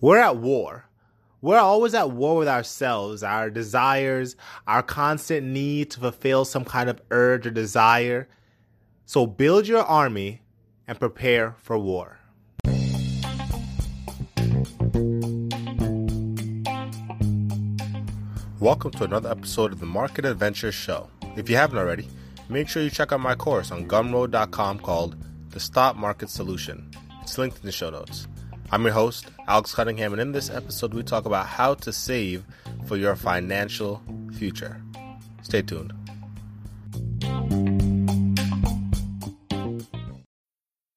We're at war. We're always at war with ourselves, our desires, our constant need to fulfill some kind of urge or desire. So build your army and prepare for war. Welcome to another episode of the Market Adventures Show. If you haven't already, make sure you check out my course on gumroad.com called The Stock Market Solution. It's linked in the show notes. I'm your host, Alex Cunningham, and in this episode, we talk about how to save for your financial future. Stay tuned.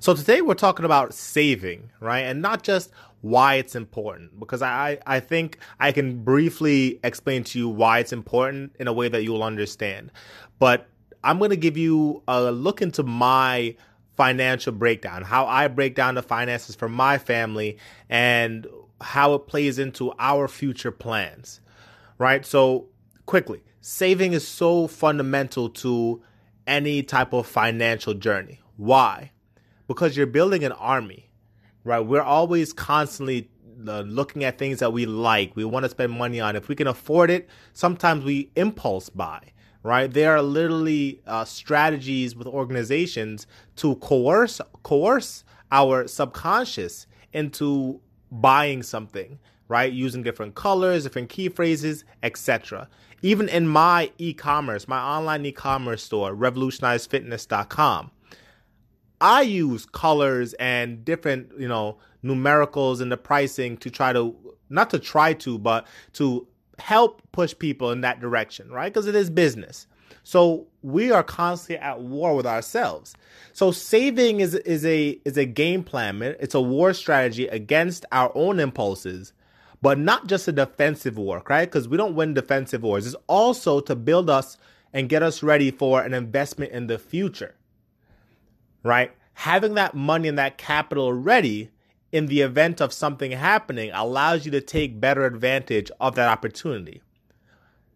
So today we're talking about saving, right? And not just why it's important, because I, I think I can briefly explain to you why it's important in a way that you'll understand. But I'm going to give you a look into my financial breakdown, how I break down the finances for my family and how it plays into our future plans, right? So quickly, saving is so fundamental to any type of financial journey. Why? Because you're building an army, right? We're always constantly uh, looking at things that we like, we want to spend money on. If we can afford it, sometimes we impulse buy, right? There are literally uh, strategies with organizations to coerce coerce our subconscious into buying something, right? Using different colors, different key phrases, etc. Even in my e-commerce, my online e-commerce store, revolutionizefitness.com, I use colors and different, you know, numericals in the pricing to try to not to try to, but to help push people in that direction, right? Because it is business. So we are constantly at war with ourselves. So saving is is a is a game plan. It's a war strategy against our own impulses, but not just a defensive war, right? Because we don't win defensive wars. It's also to build us and get us ready for an investment in the future right? Having that money and that capital ready in the event of something happening allows you to take better advantage of that opportunity.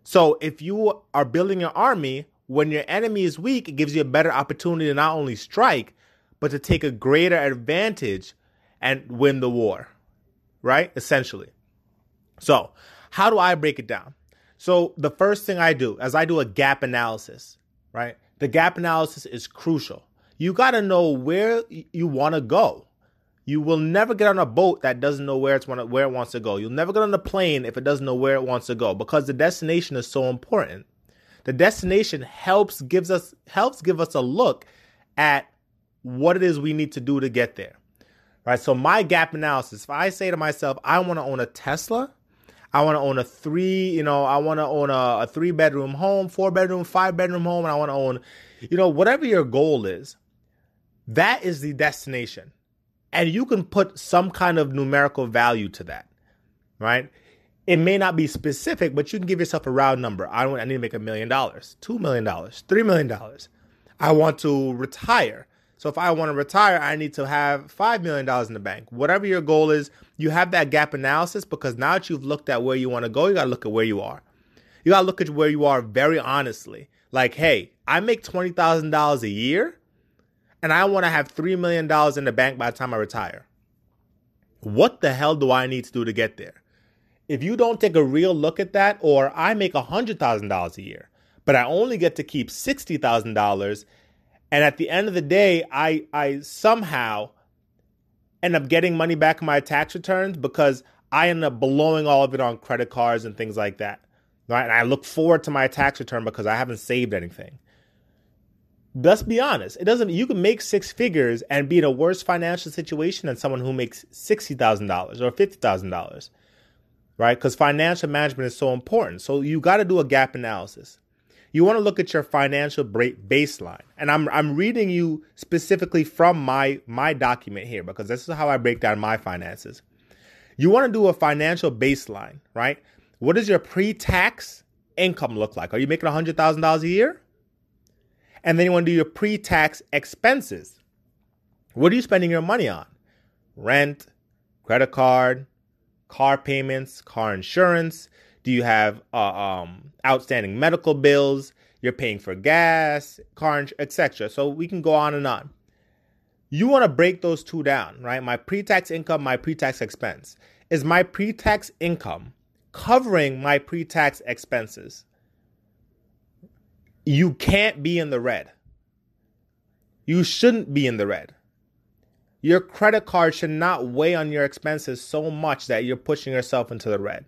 So if you are building an army, when your enemy is weak, it gives you a better opportunity to not only strike, but to take a greater advantage and win the war, right? Essentially. So, how do I break it down? So, the first thing I do is I do a gap analysis, right? The gap analysis is crucial you got to know where you want to go. You will never get on a boat that doesn't know where it's where it wants to go. You'll never get on a plane if it doesn't know where it wants to go because the destination is so important. The destination helps gives us helps give us a look at what it is we need to do to get there. Right? So my gap analysis, if I say to myself, I want to own a Tesla, I want to own a three, you know, I want to own a, a three bedroom home, four bedroom, five bedroom home, and I want to own, you know, whatever your goal is, that is the destination. And you can put some kind of numerical value to that, right? It may not be specific, but you can give yourself a round number. I, want, I need to make a million dollars, two million dollars, three million dollars. I want to retire. So if I want to retire, I need to have $5 million in the bank. Whatever your goal is, you have that gap analysis because now that you've looked at where you want to go, you got to look at where you are. You got to look at where you are very honestly. Like, hey, I make $20,000 a year and I want to have $3 million in the bank by the time I retire. What the hell do I need to do to get there? If you don't take a real look at that, or I make $100,000 a year, but I only get to keep $60,000, and at the end of the day, I, I somehow end up getting money back in my tax returns because I end up blowing all of it on credit cards and things like that. Right? And I look forward to my tax return because I haven't saved anything let's be honest. It doesn't. You can make six figures and be in a worse financial situation than someone who makes sixty thousand dollars or fifty thousand dollars, right? Because financial management is so important. So you got to do a gap analysis. You want to look at your financial baseline, and I'm I'm reading you specifically from my my document here because this is how I break down my finances. You want to do a financial baseline, right? What does your pre tax income look like? Are you making $100,000 a year? And then you want to do your pre tax expenses. What are you spending your money on? Rent, credit card, car payments, car insurance? Do you have uh, um, outstanding medical bills? You're paying for gas, car, etc. So we can go on and on. You want to break those two down, right? My pre-tax income, my pre-tax expense. Is my pre-tax income covering my pre-tax expenses? You can't be in the red. You shouldn't be in the red. Your credit card should not weigh on your expenses so much that you're pushing yourself into the red.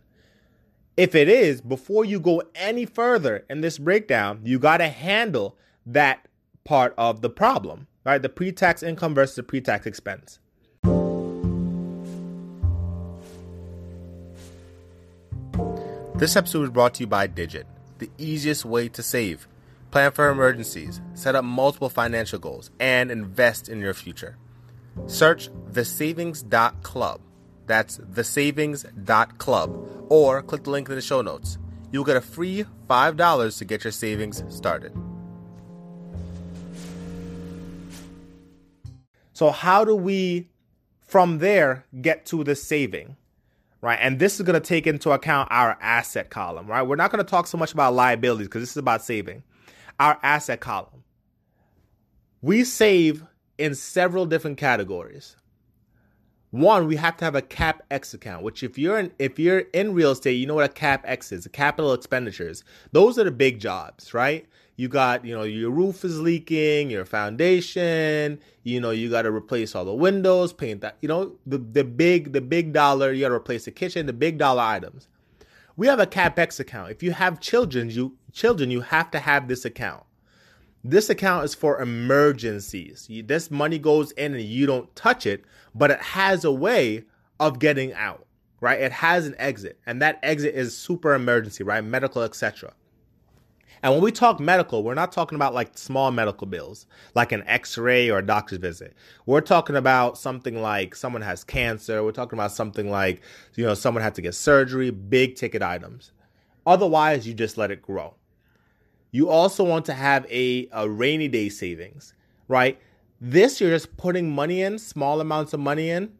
If it is, before you go any further in this breakdown, you got to handle that part of the problem, right? The pre tax income versus the pre tax expense. This episode is brought to you by Digit, the easiest way to save, plan for emergencies, set up multiple financial goals, and invest in your future. Search thesavings.club. That's thesavings.club. Or click the link in the show notes. You'll get a free $5 to get your savings started. So, how do we from there get to the saving? Right. And this is going to take into account our asset column, right? We're not going to talk so much about liabilities because this is about saving. Our asset column. We save in several different categories. One, we have to have a CapEx account, which if you're in if you're in real estate, you know what a CapEx is, capital expenditures. Those are the big jobs, right? You got, you know, your roof is leaking, your foundation, you know, you got to replace all the windows, paint that, you know, the the big the big dollar, you got to replace the kitchen, the big dollar items. We have a CapEx account. If you have children, you children, you have to have this account. This account is for emergencies. This money goes in and you don't touch it, but it has a way of getting out, right? It has an exit, and that exit is super emergency, right? Medical, etc. And when we talk medical, we're not talking about like small medical bills, like an x-ray or a doctor's visit. We're talking about something like someone has cancer. We're talking about something like, you know, someone had to get surgery, big ticket items. Otherwise, you just let it grow. You also want to have a, a rainy day savings, right? This you're just putting money in, small amounts of money in,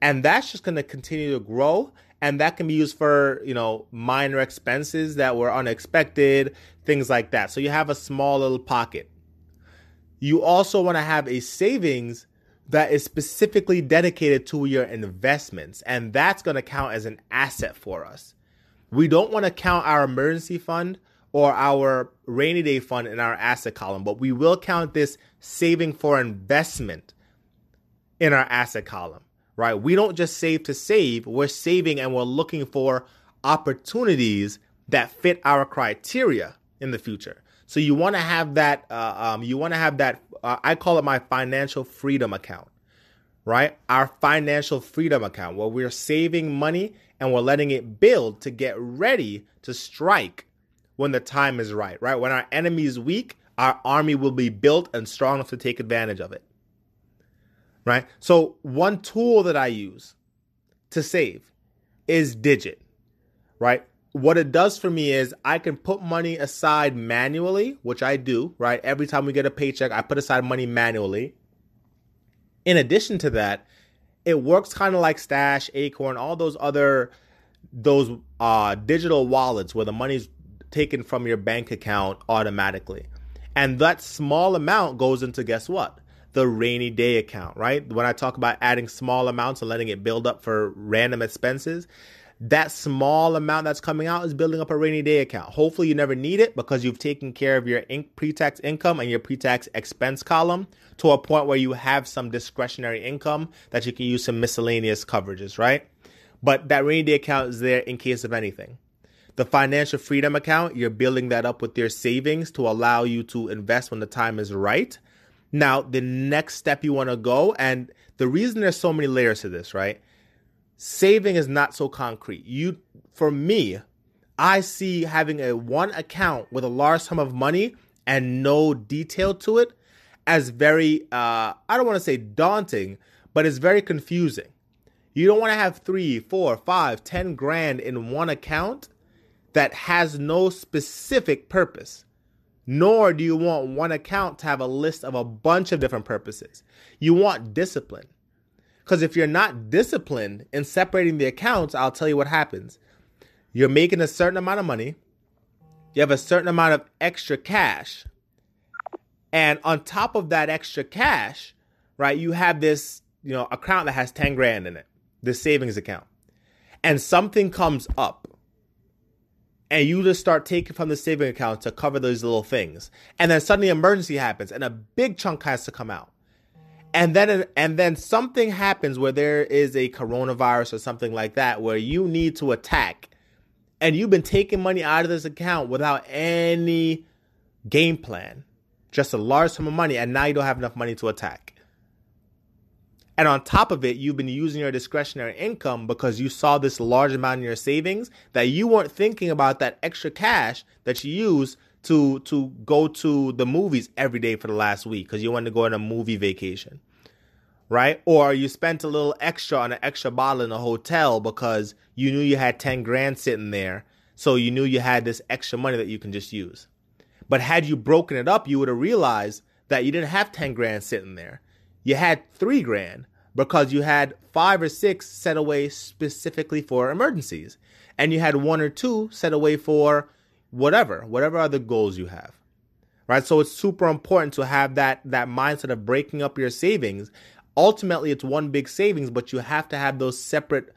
and that's just going to continue to grow and that can be used for you know minor expenses that were unexpected things like that. So you have a small little pocket. You also want to have a savings that is specifically dedicated to your investments and that's going to count as an asset for us. We don't want to count our emergency fund or our rainy day fund in our asset column, but we will count this saving for investment in our asset column, right? We don't just save to save, we're saving and we're looking for opportunities that fit our criteria in the future. So you want to have that, uh, um, you want to have that, uh, I call it my financial freedom account, right? Our financial freedom account where we're saving money and we're letting it build to get ready to strike when the time is right, right? When our enemy is weak, our army will be built and strong enough to take advantage of it. Right? So, one tool that I use to save is Digit, right? What it does for me is I can put money aside manually, which I do, right? Every time we get a paycheck, I put aside money manually. In addition to that, it works kind of like Stash, Acorn, all those other those uh, digital wallets where the money's taken from your bank account automatically. And that small amount goes into guess what? The rainy day account, right? When I talk about adding small amounts and letting it build up for random expenses, that small amount that's coming out is building up a rainy day account. Hopefully, you never need it because you've taken care of your in- pre-tax income and your pre-tax expense column to a point where you have some discretionary income that you can use some miscellaneous coverages, right? But that rainy day account is there in case of anything. The financial freedom account, you're building that up with your savings to allow you to invest when the time is right. Now, the next step you want to go, and the reason there's so many layers to this, right? Saving is not so concrete. You, for me, I see having a one account with a large sum of money and no detail to it as very, uh, I don't want to say daunting, but it's very confusing. You don't want to have three, four, five, ten grand in one account that has no specific purpose. Nor do you want one account to have a list of a bunch of different purposes. You want discipline. Because if you're not disciplined in separating the accounts, I'll tell you what happens. You're making a certain amount of money, you have a certain amount of extra cash. And on top of that extra cash, right, you have this, you know, account that has 10 grand in it, this savings account. And something comes up. And you just start taking from the saving account to cover those little things. And then suddenly emergency happens and a big chunk has to come out. And then and then something happens where there is a coronavirus or something like that where you need to attack and you've been taking money out of this account without any game plan, just a large sum of money, and now you don't have enough money to attack. And on top of it, you've been using your discretionary income because you saw this large amount in your savings that you weren't thinking about that extra cash that you use to to go to the movies every day for the last week because you wanted to go on a movie vacation right? Or you spent a little extra on an extra bottle in a hotel because you knew you had 10 grand sitting there. So you knew you had this extra money that you can just use. But had you broken it up, you would have realized that you didn't have 10 grand sitting there. You had three grand because you had five or six set away specifically for emergencies. And you had one or two set away for whatever, whatever other goals you have right so it's super important to have that that mindset of breaking up your savings ultimately it's one big savings, but you have to have those separate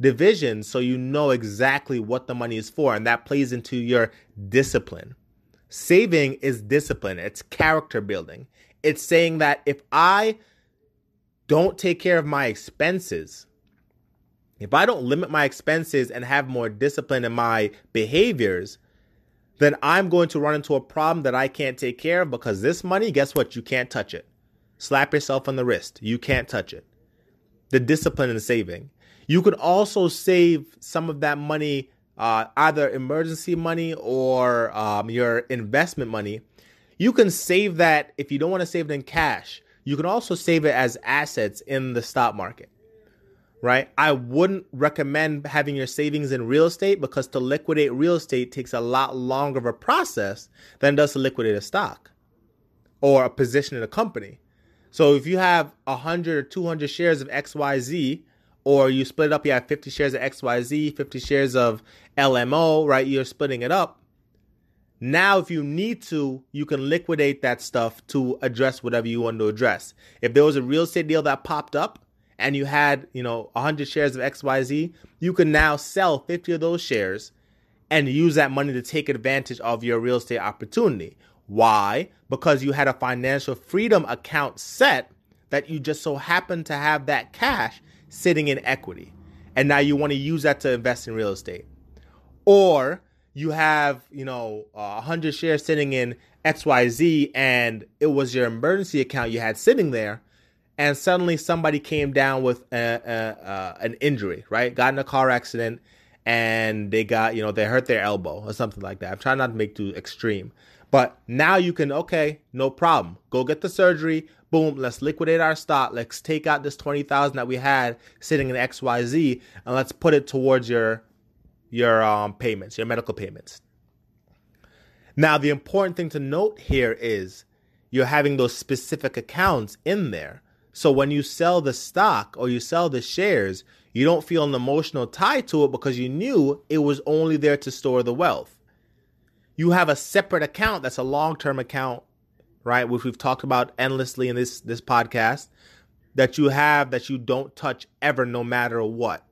divisions so you know exactly what the money is for. And that plays into your discipline. Saving is discipline, it's character building. It's saying that if I don't take care of my expenses, if I don't limit my expenses and have more discipline in my behaviors, then I'm going to run into a problem that I can't take care of because this money, guess what? You can't touch it. Slap yourself on the wrist. You can't touch it. The discipline in saving. You can also save some of that money, uh, either emergency money or um, your investment money. You can save that if you don't want to save it in cash. You can also save it as assets in the stock market right? I wouldn't recommend having your savings in real estate because to liquidate real estate takes a lot longer of a process than does to liquidate a stock or a position in a company. So if you have 100 or 200 shares of XYZ, or you split it up, you have 50 shares of XYZ, 50 shares of LMO, right? You're splitting it up. Now, if you need to, you can liquidate that stuff to address whatever you want to address. If there was a real estate deal that popped up and you had, you know, 100 shares of XYZ, you can now sell 50 of those shares and use that money to take advantage of your real estate opportunity. Why? Because you had a financial freedom account set that you just so happened to have that cash sitting in equity. And now you want to use that to invest in real estate. Or you have, you know, uh, a 100 shares sitting in XYZ and it was your emergency account you had sitting there and suddenly somebody came down with a, a, a, an injury, right? Got in a car accident and they got, you know, they hurt their elbow or something like that. I'm trying not to make too extreme. But now you can, okay, no problem. Go get the surgery. Boom, let's liquidate our stock. Let's take out this 20,000 that we had sitting in XYZ and let's put it towards your your um, payments, your medical payments. Now, the important thing to note here is you're having those specific accounts in there. So when you sell the stock or you sell the shares, you don't feel an emotional tie to it because you knew it was only there to store the wealth you have a separate account that's a long-term account, right? Which we've talked about endlessly in this this podcast that you have that you don't touch ever no matter what.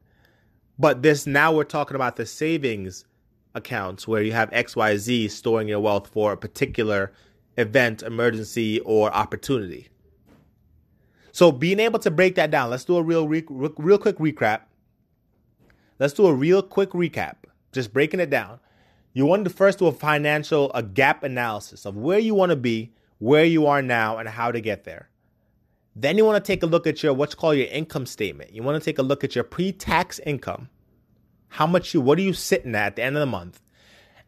But this now we're talking about the savings accounts where you have XYZ storing your wealth for a particular event, emergency, or opportunity. So being able to break that down, let's do a real re- real quick recap. Let's do a real quick recap, just breaking it down. You want to first do a financial a gap analysis of where you want to be, where you are now, and how to get there. Then you want to take a look at your what's called your income statement. You want to take a look at your pre-tax income. How much you what are you sitting at at the end of the month?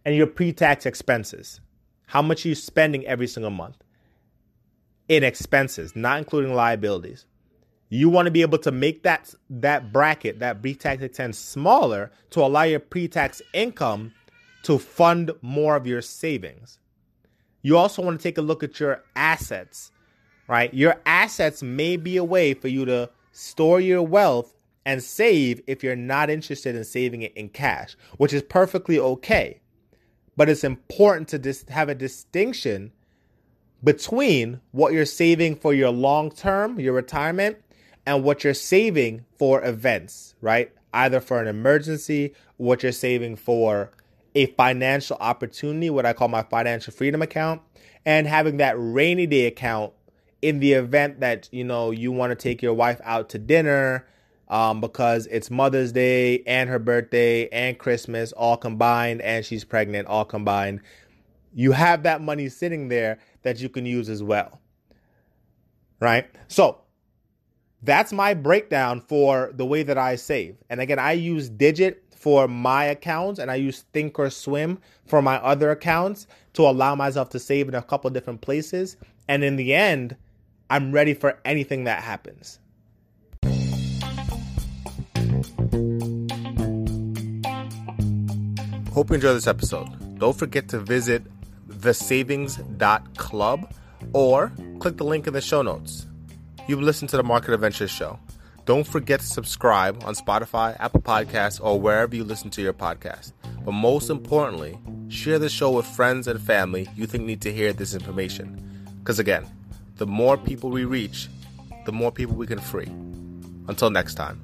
And your pre-tax expenses. How much are you spending every single month? In expenses, not including liabilities. You want to be able to make that that bracket, that pre-tax expense smaller to allow your pre-tax income to fund more of your savings. You also want to take a look at your assets, right? Your assets may be a way for you to store your wealth and save if you're not interested in saving it in cash, which is perfectly okay. But it's important to dis- have a distinction between what you're saving for your long term, your retirement, and what you're saving for events, right? Either for an emergency, what you're saving for a financial opportunity, what I call my financial freedom account, and having that rainy day account in the event that you know you want to take your wife out to dinner um, because it's Mother's Day and her birthday and Christmas all combined, and she's pregnant all combined. You have that money sitting there that you can use as well. Right? So that's my breakdown for the way that I save. And again, I use Digit for my accounts and I use Thinkorswim for my other accounts to allow myself to save in a couple different places. And in the end, I'm ready for anything that happens. Hope you enjoyed this episode. Don't forget to visit thesavings.club or click the link in the show notes. You've listened to the Market Adventures Show. Don't forget to subscribe on Spotify, Apple Podcasts, or wherever you listen to your podcast. But most importantly, share the show with friends and family you think need to hear this information. Because again, the more people we reach, the more people we can free. Until next time.